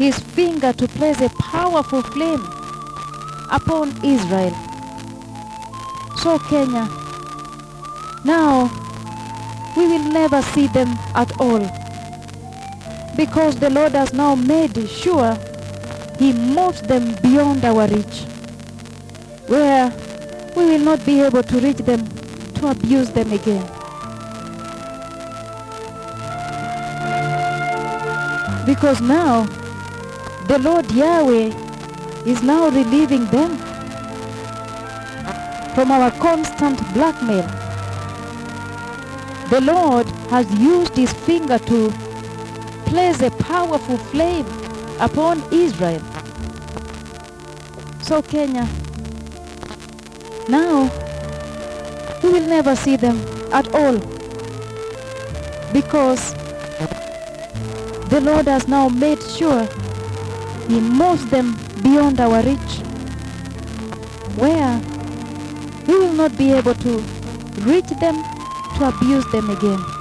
his finger to place a powerful flame upon Israel. So Kenya, now we will never see them at all because the Lord has now made sure he moves them beyond our reach where we will not be able to reach them to abuse them again. Because now the Lord Yahweh is now relieving them from our constant blackmail. The Lord has used his finger to place a powerful flame upon Israel. So Kenya, now we will never see them at all because the Lord has now made sure he moves them beyond our reach where we will not be able to reach them to abuse them again.